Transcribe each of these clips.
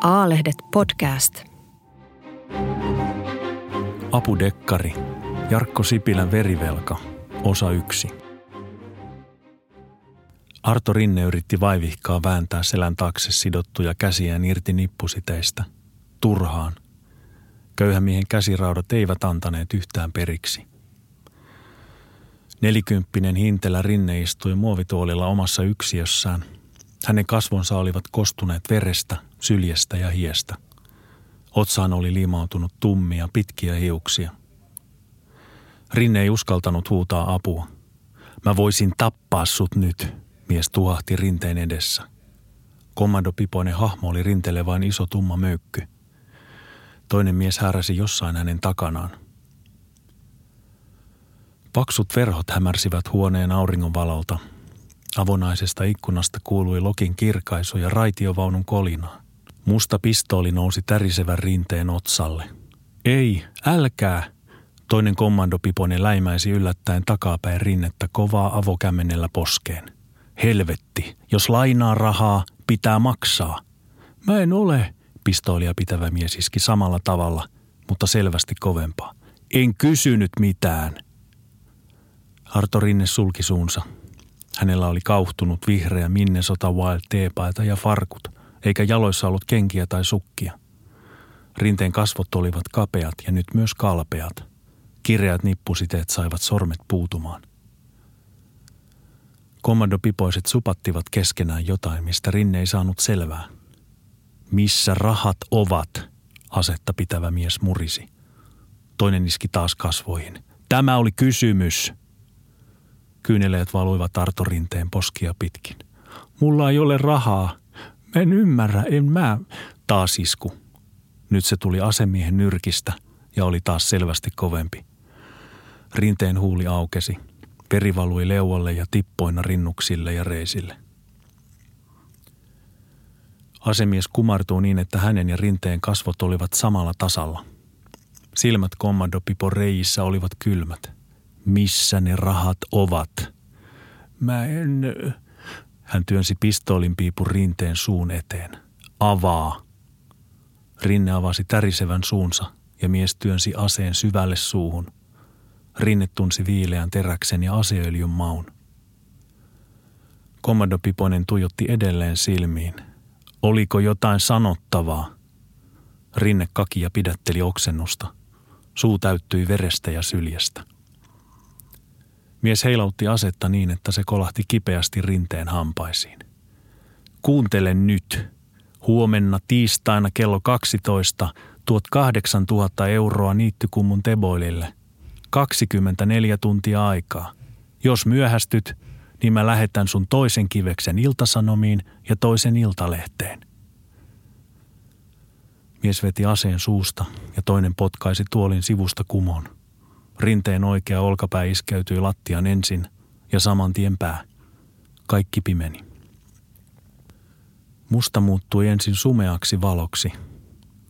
A-lehdet podcast. Apudekkari. Jarkko Sipilän verivelka. Osa yksi. Arto Rinne yritti vaivihkaa vääntää selän taakse sidottuja käsiään irti nippusiteistä. Turhaan. Köyhämiehen käsiraudat eivät antaneet yhtään periksi. Nelikymppinen hintelä Rinne istui muovituolilla omassa yksiössään. Hänen kasvonsa olivat kostuneet verestä, syljestä ja hiestä. Otsaan oli liimautunut tummia, pitkiä hiuksia. Rinne ei uskaltanut huutaa apua. Mä voisin tappaa sut nyt, mies tuhahti rinteen edessä. Kommando Pipoinen hahmo oli rinteelle vain iso tumma möykky. Toinen mies häräsi jossain hänen takanaan. Paksut verhot hämärsivät huoneen auringonvalolta. Avonaisesta ikkunasta kuului lokin kirkaisu ja raitiovaunun kolinaa. Musta pistooli nousi tärisevän rinteen otsalle. Ei, älkää! Toinen kommandopiponen läimäisi yllättäen takapäin rinnettä kovaa avokämmenellä poskeen. Helvetti, jos lainaa rahaa, pitää maksaa. Mä en ole, pistoolia pitävä mies iski samalla tavalla, mutta selvästi kovempaa. En kysynyt mitään. Arto Rinne sulki suunsa. Hänellä oli kauhtunut vihreä Minnesota Wild teepaita ja farkut, eikä jaloissa ollut kenkiä tai sukkia. Rinteen kasvot olivat kapeat ja nyt myös kalpeat. Kireät nippusiteet saivat sormet puutumaan. Kommandopipoiset supattivat keskenään jotain, mistä Rinne ei saanut selvää. Missä rahat ovat, asetta pitävä mies murisi. Toinen iski taas kasvoihin. Tämä oli kysymys. Kyyneleet valuivat Arto Rinteen poskia pitkin. Mulla ei ole rahaa. En ymmärrä, en mä. Taas isku. Nyt se tuli asemiehen nyrkistä ja oli taas selvästi kovempi. Rinteen huuli aukesi. Veri valui leualle ja tippoina rinnuksille ja reisille. Asemies kumartuu niin, että hänen ja rinteen kasvot olivat samalla tasalla. Silmät kommandopipon reijissä olivat kylmät. Missä ne rahat ovat? Mä en... Hän työnsi pistoolin piipun rinteen suun eteen. Avaa. Rinne avasi tärisevän suunsa ja mies työnsi aseen syvälle suuhun. Rinne tunsi viileän teräksen ja aseöljyn maun. Kommando Piponen tuijotti edelleen silmiin. Oliko jotain sanottavaa? Rinne kaki ja pidätteli oksennusta. Suu täyttyi verestä ja syljestä. Mies heilautti asetta niin, että se kolahti kipeästi rinteen hampaisiin. Kuuntele nyt. Huomenna tiistaina kello 12 tuot 8000 euroa niittykummun teboilille. 24 tuntia aikaa. Jos myöhästyt, niin mä lähetän sun toisen kiveksen iltasanomiin ja toisen iltalehteen. Mies veti aseen suusta ja toinen potkaisi tuolin sivusta kumon. Rinteen oikea olkapää iskeytyi lattian ensin ja saman tien pää. Kaikki pimeni. Musta muuttui ensin sumeaksi valoksi.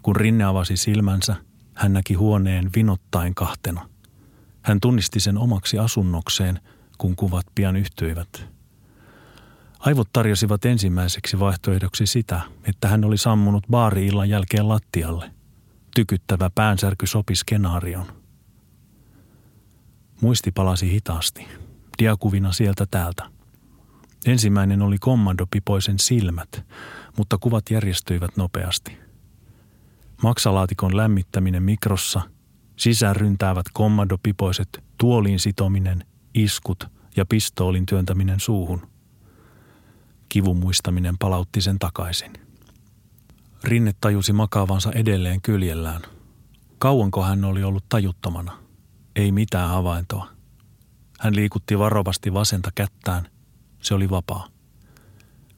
Kun Rinne avasi silmänsä, hän näki huoneen vinottain kahtena. Hän tunnisti sen omaksi asunnokseen, kun kuvat pian yhtyivät. Aivot tarjosivat ensimmäiseksi vaihtoehdoksi sitä, että hän oli sammunut baari-illan jälkeen lattialle. Tykyttävä päänsärky sopi skenaarioon. Muisti palasi hitaasti, diakuvina sieltä täältä. Ensimmäinen oli kommandopipoisen silmät, mutta kuvat järjestyivät nopeasti. Maksalaatikon lämmittäminen mikrossa, sisään ryntäävät kommandopipoiset, tuoliin sitominen, iskut ja pistoolin työntäminen suuhun. Kivun muistaminen palautti sen takaisin. Rinne tajusi makaavansa edelleen kyljellään. Kauanko hän oli ollut tajuttomana – ei mitään havaintoa. Hän liikutti varovasti vasenta kättään. Se oli vapaa.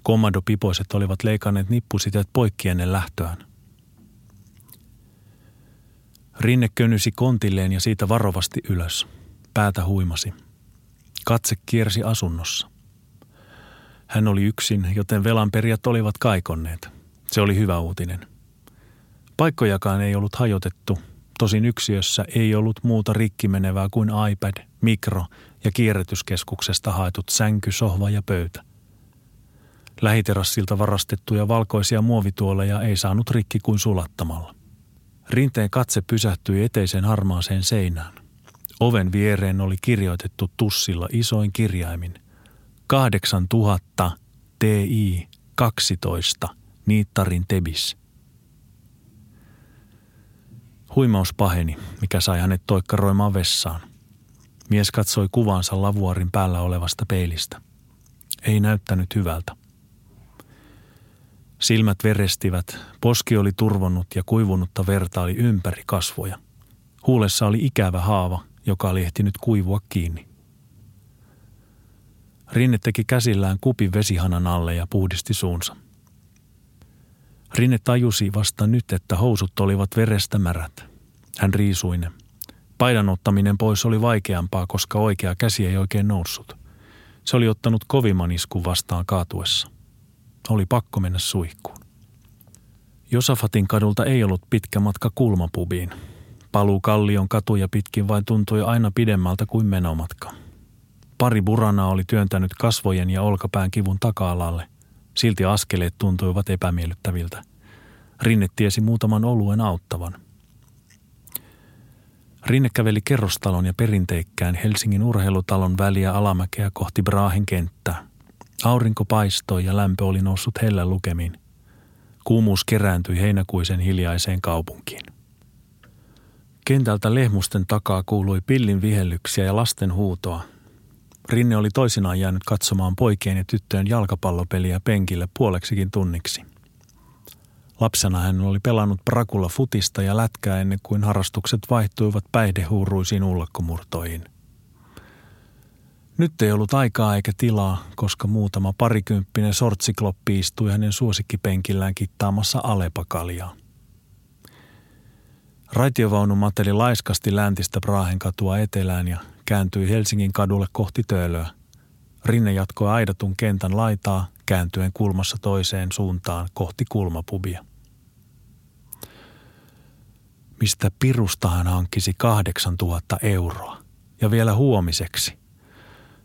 Kommandopipoiset olivat leikanneet nippusiteet poikki ennen lähtöään. Rinne könnysi kontilleen ja siitä varovasti ylös. Päätä huimasi. Katse kiersi asunnossa. Hän oli yksin, joten velanperijät olivat kaikonneet. Se oli hyvä uutinen. Paikkojakaan ei ollut hajotettu, Tosin yksiössä ei ollut muuta rikkimenevää kuin iPad, mikro ja kierrätyskeskuksesta haetut sänky, sohva ja pöytä. Lähiterassilta varastettuja valkoisia muovituoleja ei saanut rikki kuin sulattamalla. Rinteen katse pysähtyi eteisen harmaaseen seinään. Oven viereen oli kirjoitettu tussilla isoin kirjaimin. 8000 TI 12 Niittarin Tebis. Huimaus paheni, mikä sai hänet toikkaroimaan vessaan. Mies katsoi kuvansa lavuarin päällä olevasta peilistä. Ei näyttänyt hyvältä. Silmät verestivät, poski oli turvonnut ja kuivunutta verta oli ympäri kasvoja. Huulessa oli ikävä haava, joka oli ehtinyt kuivua kiinni. Rinne teki käsillään kupin vesihanan alle ja puhdisti suunsa. Rinne tajusi vasta nyt, että housut olivat verestä märät. Hän riisui ne. Paidan ottaminen pois oli vaikeampaa, koska oikea käsi ei oikein noussut. Se oli ottanut kovimman iskun vastaan kaatuessa. Oli pakko mennä suihkuun. Josafatin kadulta ei ollut pitkä matka kulmapubiin. Paluu kallion katuja pitkin vain tuntui aina pidemmältä kuin menomatka. Pari burana oli työntänyt kasvojen ja olkapään kivun taka-alalle. Silti askeleet tuntuivat epämiellyttäviltä. Rinne tiesi muutaman oluen auttavan – Rinne käveli kerrostalon ja perinteikkään Helsingin urheilutalon väliä alamäkeä kohti Braahin kenttää. Aurinko paistoi ja lämpö oli noussut hellä lukemiin. Kuumuus kerääntyi heinäkuisen hiljaiseen kaupunkiin. Kentältä lehmusten takaa kuului pillin vihellyksiä ja lasten huutoa. Rinne oli toisinaan jäänyt katsomaan poikien ja tyttöjen jalkapallopeliä penkille puoleksikin tunniksi – Lapsena hän oli pelannut prakulla futista ja lätkää ennen kuin harrastukset vaihtuivat päihdehuuruisiin ulkomurtoihin. Nyt ei ollut aikaa eikä tilaa, koska muutama parikymppinen sortsikloppi istui hänen suosikkipenkillään kittaamassa alepakaljaa. Raitiovaunu mateli laiskasti läntistä Brahen katua etelään ja kääntyi Helsingin kadulle kohti Töölöä. Rinne jatkoi aidatun kentän laitaa kääntyen kulmassa toiseen suuntaan kohti kulmapubia mistä pirusta hän hankkisi 8000 euroa. Ja vielä huomiseksi.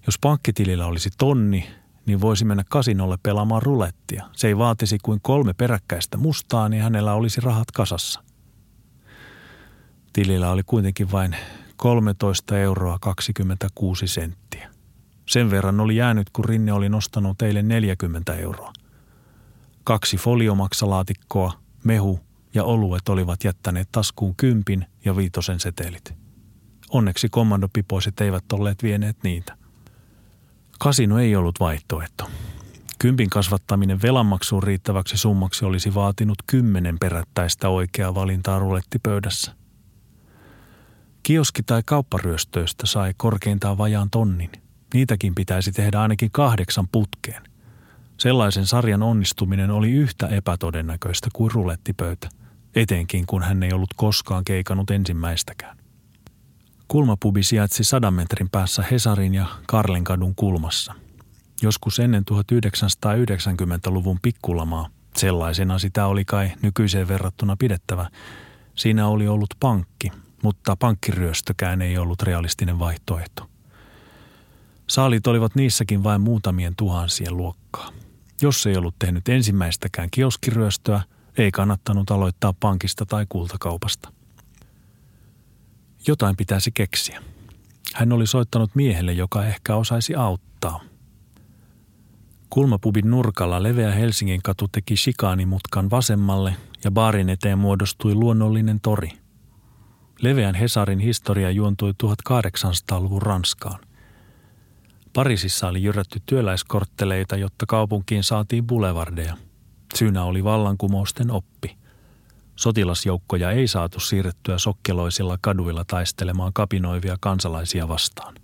Jos pankkitilillä olisi tonni, niin voisi mennä kasinolle pelaamaan rulettia. Se ei vaatisi kuin kolme peräkkäistä mustaa, niin hänellä olisi rahat kasassa. Tilillä oli kuitenkin vain 13 euroa 26 senttiä. Sen verran oli jäänyt, kun Rinne oli nostanut teille 40 euroa. Kaksi foliomaksalaatikkoa, mehu ja oluet olivat jättäneet taskuun kympin ja viitosen setelit. Onneksi kommandopipoiset eivät olleet vieneet niitä. Kasino ei ollut vaihtoehto. Kympin kasvattaminen velanmaksuun riittäväksi summaksi olisi vaatinut kymmenen perättäistä oikeaa valintaa rulettipöydässä. Kioski- tai kaupparyöstöistä sai korkeintaan vajaan tonnin. Niitäkin pitäisi tehdä ainakin kahdeksan putkeen. Sellaisen sarjan onnistuminen oli yhtä epätodennäköistä kuin rulettipöytä – etenkin kun hän ei ollut koskaan keikannut ensimmäistäkään. Kulmapubi sijaitsi sadan metrin päässä Hesarin ja Karlenkadun kulmassa. Joskus ennen 1990-luvun pikkulamaa, sellaisena sitä oli kai nykyiseen verrattuna pidettävä, siinä oli ollut pankki, mutta pankkiryöstökään ei ollut realistinen vaihtoehto. Saalit olivat niissäkin vain muutamien tuhansien luokkaa. Jos ei ollut tehnyt ensimmäistäkään kioskiryöstöä – ei kannattanut aloittaa pankista tai kultakaupasta. Jotain pitäisi keksiä. Hän oli soittanut miehelle, joka ehkä osaisi auttaa. Kulmapubin nurkalla leveä Helsingin katu teki shikaanimutkan vasemmalle ja baarin eteen muodostui luonnollinen tori. Leveän Hesarin historia juontui 1800-luvun Ranskaan. Pariisissa oli jyrätty työläiskortteleita, jotta kaupunkiin saatiin boulevardeja – Syynä oli vallankumousten oppi. Sotilasjoukkoja ei saatu siirrettyä sokkeloisilla kaduilla taistelemaan kapinoivia kansalaisia vastaan.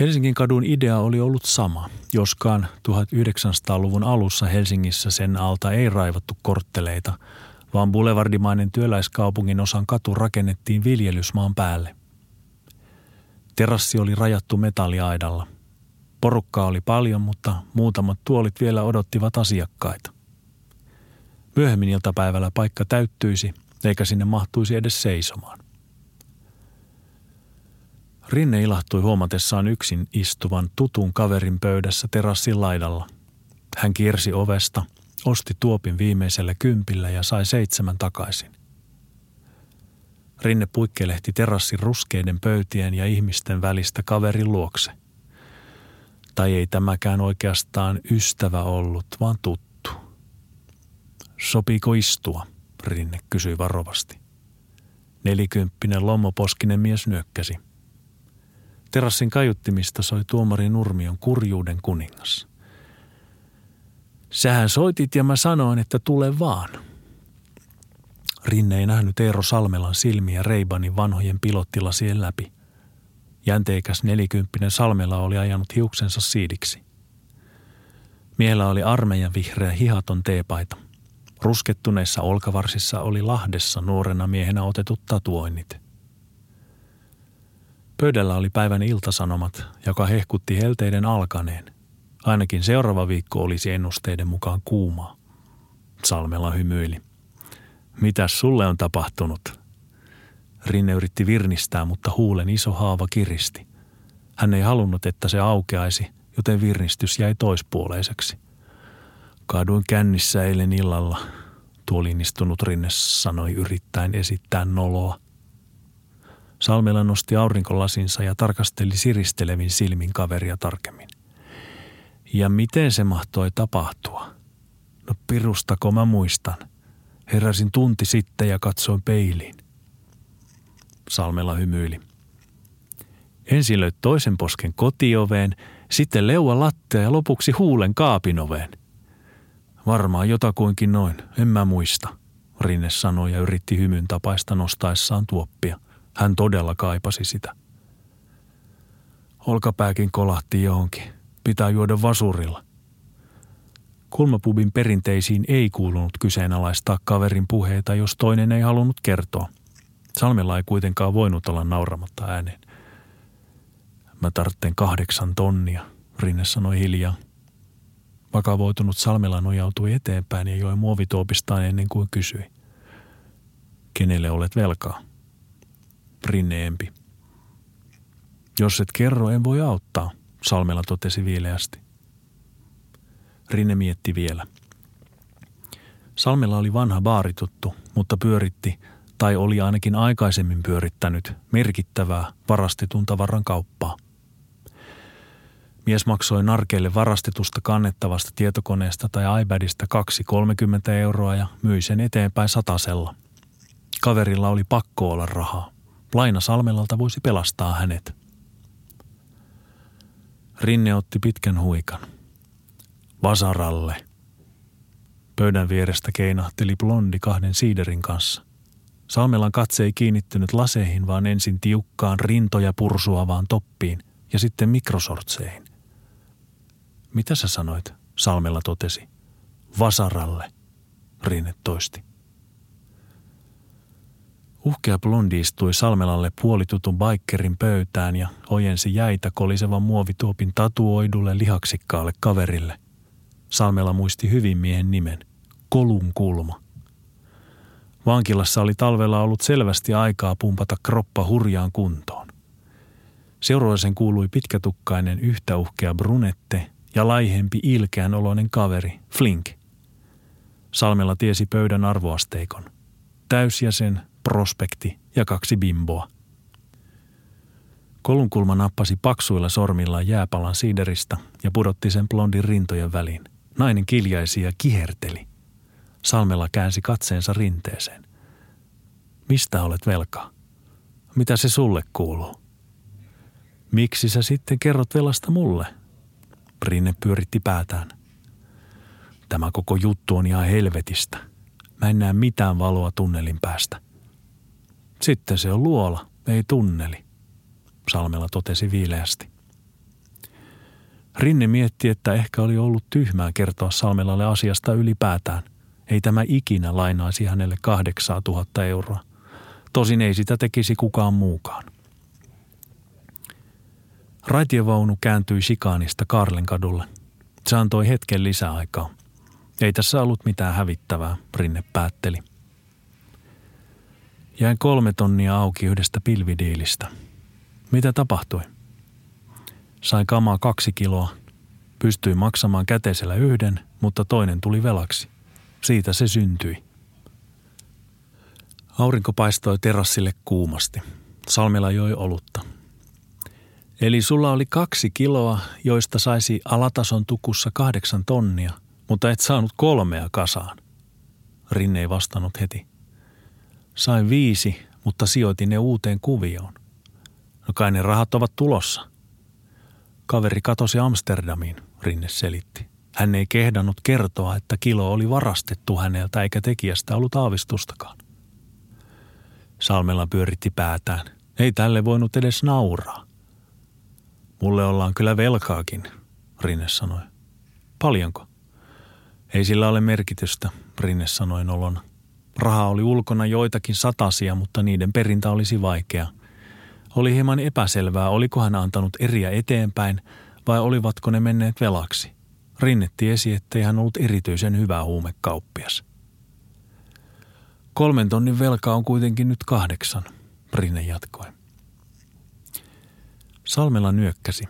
Helsingin kadun idea oli ollut sama, joskaan 1900-luvun alussa Helsingissä sen alta ei raivattu kortteleita, vaan boulevardimainen työläiskaupungin osan katu rakennettiin viljelysmaan päälle. Terassi oli rajattu metalliaidalla – Porukkaa oli paljon, mutta muutamat tuolit vielä odottivat asiakkaita. Myöhemmin iltapäivällä paikka täyttyisi, eikä sinne mahtuisi edes seisomaan. Rinne ilahtui huomatessaan yksin istuvan tutun kaverin pöydässä terassin laidalla. Hän kiersi ovesta, osti tuopin viimeisellä kympillä ja sai seitsemän takaisin. Rinne puikkelehti terassin ruskeiden pöytien ja ihmisten välistä kaverin luokse. Tai ei tämäkään oikeastaan ystävä ollut, vaan tuttu. Sopiiko istua, Rinne kysyi varovasti. Nelikymppinen lommoposkinen mies nyökkäsi. Terassin kaiuttimista soi tuomari Nurmion kurjuuden kuningas. Sähän soitit ja mä sanoin, että tule vaan. Rinne ei nähnyt Eero Salmelan silmiä Reibanin vanhojen pilottilasien läpi. Jänteikäs nelikymppinen Salmela oli ajanut hiuksensa siidiksi. Miehellä oli armeijan vihreä hihaton teepaita – Ruskettuneissa olkavarsissa oli Lahdessa nuorena miehenä otetut tatuoinnit. Pöydällä oli päivän iltasanomat, joka hehkutti helteiden alkaneen. Ainakin seuraava viikko olisi ennusteiden mukaan kuumaa. Salmela hymyili. Mitäs sulle on tapahtunut? Rinne yritti virnistää, mutta huulen iso haava kiristi. Hän ei halunnut, että se aukeaisi, joten virnistys jäi toispuoleiseksi – Kaaduin kännissä eilen illalla, tuolinistunut rinne sanoi yrittäen esittää noloa. Salmela nosti aurinkolasinsa ja tarkasteli siristelevin silmin kaveria tarkemmin. Ja miten se mahtoi tapahtua? No pirustako mä muistan. Heräsin tunti sitten ja katsoin peiliin. Salmela hymyili. Ensin löit toisen posken kotioveen, sitten leuan lattea ja lopuksi huulen kaapinoveen. Varmaan jotakuinkin noin, en mä muista, Rinne sanoi ja yritti hymyn tapaista nostaessaan tuoppia. Hän todella kaipasi sitä. Olkapääkin kolahti johonkin. Pitää juoda vasurilla. Kulmapubin perinteisiin ei kuulunut kyseenalaistaa kaverin puheita, jos toinen ei halunnut kertoa. Salmella ei kuitenkaan voinut olla nauramatta ääneen. Mä tartten kahdeksan tonnia, Rinne sanoi hiljaa. Vakavoitunut Salmela nojautui eteenpäin ja joi muovituopistaan ennen kuin kysyi. Kenelle olet velkaa? Rinneempi. Jos et kerro, en voi auttaa, Salmela totesi viileästi. Rinne mietti vielä. Salmela oli vanha baarituttu, mutta pyöritti, tai oli ainakin aikaisemmin pyörittänyt, merkittävää varastetun tavaran kauppaa – Mies maksoi narkeille varastetusta kannettavasta tietokoneesta tai iPadista 2-30 euroa ja myi sen eteenpäin satasella. Kaverilla oli pakko olla rahaa. Laina Salmelalta voisi pelastaa hänet. Rinne otti pitkän huikan. Vasaralle. Pöydän vierestä keinahteli blondi kahden siiderin kanssa. Salmelan katse ei kiinnittynyt laseihin, vaan ensin tiukkaan rintoja pursuavaan toppiin ja sitten mikrosortseihin. Mitä sä sanoit? Salmella totesi. Vasaralle, Rinne toisti. Uhkea blondi istui Salmelalle puolitutun baikkerin pöytään ja ojensi jäitä kolisevan muovituopin tatuoidulle lihaksikkaalle kaverille. Salmela muisti hyvin miehen nimen, Kolun kulma. Vankilassa oli talvella ollut selvästi aikaa pumpata kroppa hurjaan kuntoon. Seuraavaisen kuului pitkätukkainen yhtä uhkea brunette ja laihempi ilkeän oloinen kaveri, Flink. Salmella tiesi pöydän arvoasteikon. Täysjäsen, prospekti ja kaksi bimboa. Kolunkulma nappasi paksuilla sormillaan jääpalan siideristä ja pudotti sen blondin rintojen väliin. Nainen kiljaisi ja kiherteli. Salmella käänsi katseensa rinteeseen. Mistä olet velkaa? Mitä se sulle kuuluu? Miksi sä sitten kerrot velasta mulle? Rinne pyöritti päätään. Tämä koko juttu on ihan helvetistä. Mä en näe mitään valoa tunnelin päästä. Sitten se on luola, ei tunneli, Salmela totesi viileästi. Rinne mietti, että ehkä oli ollut tyhmää kertoa Salmelalle asiasta ylipäätään. Ei tämä ikinä lainaisi hänelle 8000 euroa. Tosin ei sitä tekisi kukaan muukaan. Raitiovaunu kääntyi Sikaanista Karlen kadulle. Se antoi hetken lisäaikaa. Ei tässä ollut mitään hävittävää, Rinne päätteli. Jäin kolme tonnia auki yhdestä pilvidiilistä. Mitä tapahtui? Sain kamaa kaksi kiloa. Pystyin maksamaan käteisellä yhden, mutta toinen tuli velaksi. Siitä se syntyi. Aurinko paistoi terassille kuumasti. Salmela joi olutta. Eli sulla oli kaksi kiloa, joista saisi alatason tukussa kahdeksan tonnia, mutta et saanut kolmea kasaan. Rinne ei vastannut heti. Sain viisi, mutta sijoitin ne uuteen kuvioon. No kai ne rahat ovat tulossa. Kaveri katosi Amsterdamiin, Rinne selitti. Hän ei kehdannut kertoa, että kilo oli varastettu häneltä eikä tekijästä ollut aavistustakaan. Salmella pyöritti päätään. Ei tälle voinut edes nauraa. Mulle ollaan kyllä velkaakin, Rinne sanoi. Paljonko? Ei sillä ole merkitystä, Rinne sanoi nolona. Raha oli ulkona joitakin satasia, mutta niiden perintä olisi vaikea. Oli hieman epäselvää, oliko hän antanut eriä eteenpäin vai olivatko ne menneet velaksi. Rinne tiesi, ettei hän ollut erityisen hyvä huumekauppias. Kolmen tonnin velka on kuitenkin nyt kahdeksan, Rinne jatkoi. Salmela nyökkäsi.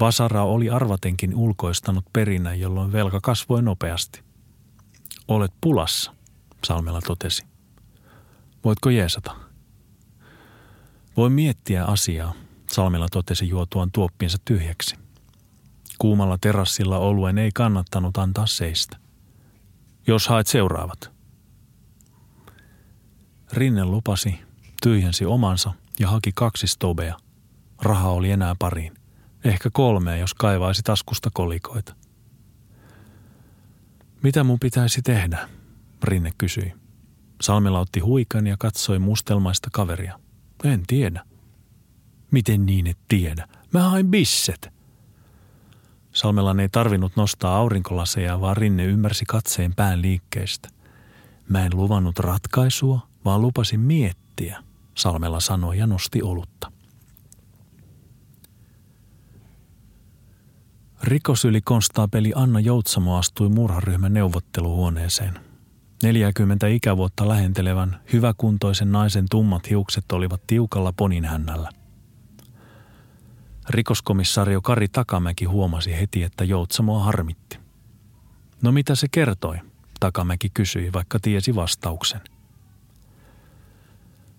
Vasara oli arvatenkin ulkoistanut perinnän, jolloin velka kasvoi nopeasti. Olet pulassa, Salmela totesi. Voitko jeesata? Voi miettiä asiaa, Salmela totesi juotuaan tuoppiensa tyhjäksi. Kuumalla terassilla oluen ei kannattanut antaa seistä. Jos haet seuraavat. Rinne lupasi, tyhjensi omansa ja haki kaksi stobea. Raha oli enää pariin. Ehkä kolmea, jos kaivaisi taskusta kolikoita. Mitä mun pitäisi tehdä? Rinne kysyi. Salmela otti huikan ja katsoi mustelmaista kaveria. En tiedä. Miten niin et tiedä? Mä hain bisset. Salmelan ei tarvinnut nostaa aurinkolaseja, vaan Rinne ymmärsi katseen pään liikkeestä. Mä en luvannut ratkaisua, vaan lupasin miettiä, Salmela sanoi ja nosti olutta. Rikosylikonstaapeli Anna Joutsamo astui murharyhmän neuvotteluhuoneeseen. 40 ikävuotta lähentelevän, hyväkuntoisen naisen tummat hiukset olivat tiukalla ponin hännällä. Rikoskomissario Kari Takamäki huomasi heti, että Joutsamoa harmitti. No mitä se kertoi? Takamäki kysyi, vaikka tiesi vastauksen.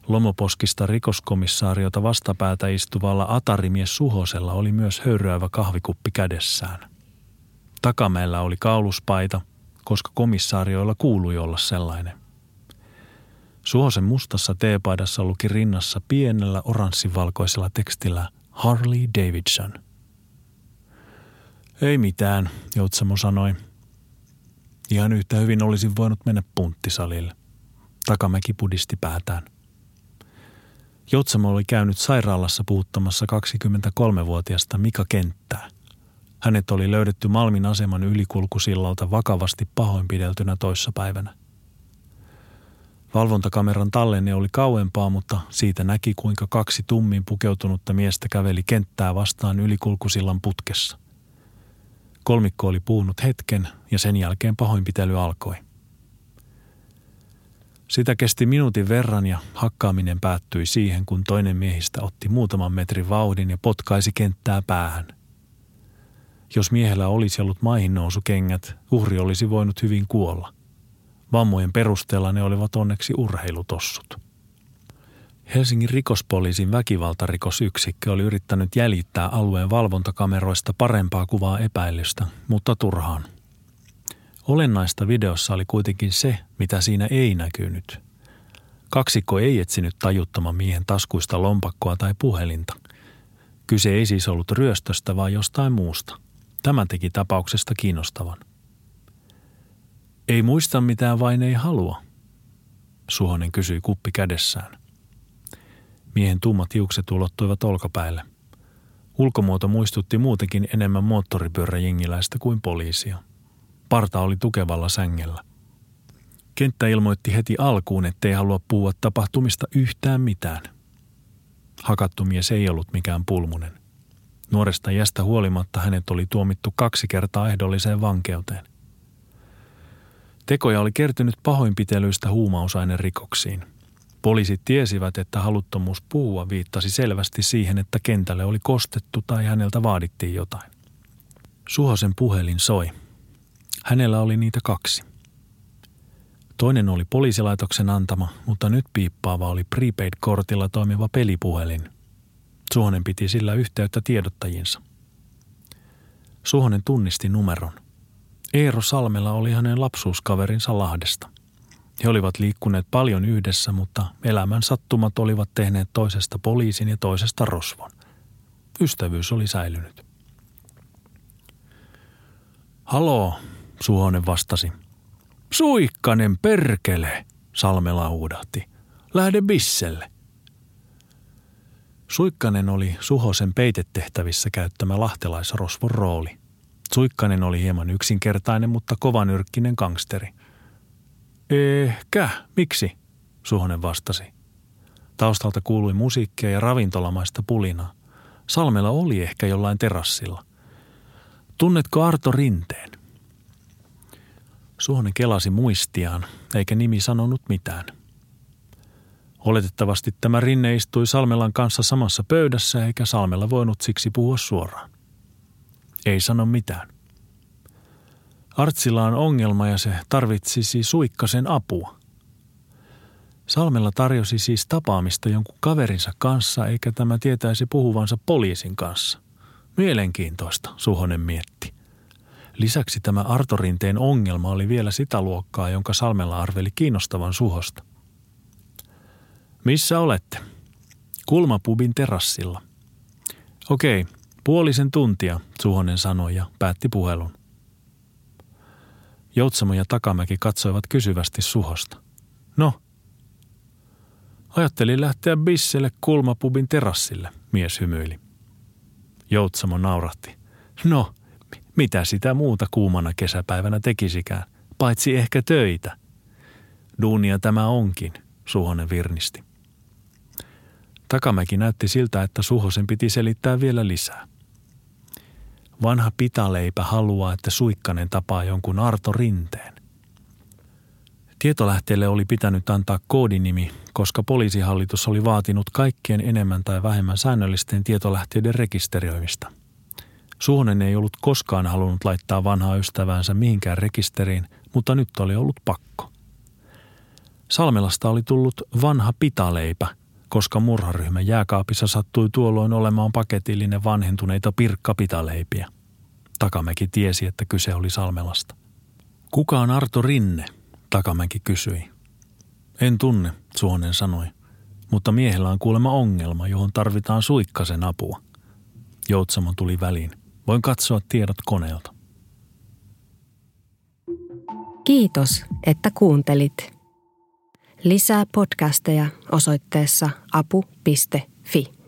Lomoposkista rikoskomissaariota vastapäätä istuvalla atarimies Suhosella oli myös höyryävä kahvikuppi kädessään. Takameellä oli kauluspaita, koska komissaarioilla kuului olla sellainen. Suhosen mustassa teepaidassa luki rinnassa pienellä oranssivalkoisella tekstillä Harley Davidson. Ei mitään, Joutsamo sanoi. Ihan yhtä hyvin olisin voinut mennä punttisalille. Takamäki pudisti päätään. Joutsamo oli käynyt sairaalassa puuttamassa 23-vuotiasta Mika Kenttää. Hänet oli löydetty Malmin aseman ylikulkusillalta vakavasti pahoinpideltynä toissapäivänä. Valvontakameran tallenne oli kauempaa, mutta siitä näki kuinka kaksi tummin pukeutunutta miestä käveli kenttää vastaan ylikulkusillan putkessa. Kolmikko oli puhunut hetken ja sen jälkeen pahoinpitely alkoi. Sitä kesti minuutin verran ja hakkaaminen päättyi siihen, kun toinen miehistä otti muutaman metrin vauhdin ja potkaisi kenttää päähän. Jos miehellä olisi ollut maihin nousukengät, uhri olisi voinut hyvin kuolla. Vammojen perusteella ne olivat onneksi urheilutossut. Helsingin rikospoliisin väkivaltarikosyksikkö oli yrittänyt jäljittää alueen valvontakameroista parempaa kuvaa epäilystä, mutta turhaan – Olennaista videossa oli kuitenkin se, mitä siinä ei näkynyt. Kaksikko ei etsinyt tajuttoman miehen taskuista lompakkoa tai puhelinta. Kyse ei siis ollut ryöstöstä, vaan jostain muusta. Tämä teki tapauksesta kiinnostavan. Ei muista mitään vain ei halua, Suhonen kysyi kuppi kädessään. Miehen tummat hiukset ulottuivat olkapäille. Ulkomuoto muistutti muutenkin enemmän moottoripyöräjengiläistä kuin poliisia – Parta oli tukevalla sängellä. Kenttä ilmoitti heti alkuun, ettei halua puhua tapahtumista yhtään mitään. Hakattu mies ei ollut mikään pulmunen. Nuoresta jästä huolimatta hänet oli tuomittu kaksi kertaa ehdolliseen vankeuteen. Tekoja oli kertynyt pahoinpitelyistä rikoksiin. Poliisit tiesivät, että haluttomuus puhua viittasi selvästi siihen, että kentälle oli kostettu tai häneltä vaadittiin jotain. Suhosen puhelin soi. Hänellä oli niitä kaksi. Toinen oli poliisilaitoksen antama, mutta nyt piippaava oli prepaid-kortilla toimiva pelipuhelin. Suhonen piti sillä yhteyttä tiedottajinsa. Suhonen tunnisti numeron. Eero Salmela oli hänen lapsuuskaverinsa Lahdesta. He olivat liikkuneet paljon yhdessä, mutta elämän sattumat olivat tehneet toisesta poliisin ja toisesta rosvon. Ystävyys oli säilynyt. Haloo, Suhonen vastasi. Suikkanen perkele, Salmela huudahti. Lähde bisselle. Suikkanen oli Suhosen peitetehtävissä käyttämä lahtelaisrosvon rooli. Suikkanen oli hieman yksinkertainen, mutta kovanyrkkinen gangsteri. Ehkä, miksi? Suhonen vastasi. Taustalta kuului musiikkia ja ravintolamaista pulinaa. Salmella oli ehkä jollain terassilla. Tunnetko Arto Rinteen? Suhonen kelasi muistiaan, eikä nimi sanonut mitään. Oletettavasti tämä Rinne istui Salmelan kanssa samassa pöydässä, eikä Salmella voinut siksi puhua suoraan. Ei sano mitään. Artsilla on ongelma ja se tarvitsisi suikkasen apua. Salmella tarjosi siis tapaamista jonkun kaverinsa kanssa, eikä tämä tietäisi puhuvansa poliisin kanssa. Mielenkiintoista, Suhonen mietti. Lisäksi tämä Artorinteen ongelma oli vielä sitä luokkaa, jonka Salmella arveli kiinnostavan Suhosta. Missä olette? Kulmapubin terassilla. Okei, puolisen tuntia, Suhonen sanoi ja päätti puhelun. Joutsamo ja Takamäki katsoivat kysyvästi Suhosta. No? Ajattelin lähteä bisselle kulmapubin terassille, mies hymyili. Joutsamo naurahti. No, mitä sitä muuta kuumana kesäpäivänä tekisikään, paitsi ehkä töitä. Duunia tämä onkin, Suhonen virnisti. Takamäki näytti siltä, että Suhosen piti selittää vielä lisää. Vanha pitaleipä haluaa, että Suikkanen tapaa jonkun Arto Rinteen. Tietolähteelle oli pitänyt antaa koodinimi, koska poliisihallitus oli vaatinut kaikkien enemmän tai vähemmän säännöllisten tietolähteiden rekisteröimistä – Suhonen ei ollut koskaan halunnut laittaa vanhaa ystäväänsä mihinkään rekisteriin, mutta nyt oli ollut pakko. Salmelasta oli tullut vanha pitaleipä, koska murharyhmän jääkaapissa sattui tuolloin olemaan paketillinen vanhentuneita pirkkapitaleipiä. Takamäki tiesi, että kyse oli Salmelasta. Kuka on Arto Rinne? Takamäki kysyi. En tunne, Suonen sanoi, mutta miehellä on kuulemma ongelma, johon tarvitaan suikkasen apua. Joutsamo tuli väliin. Voin katsoa tiedot koneelta. Kiitos, että kuuntelit. Lisää podcasteja osoitteessa apu.fi.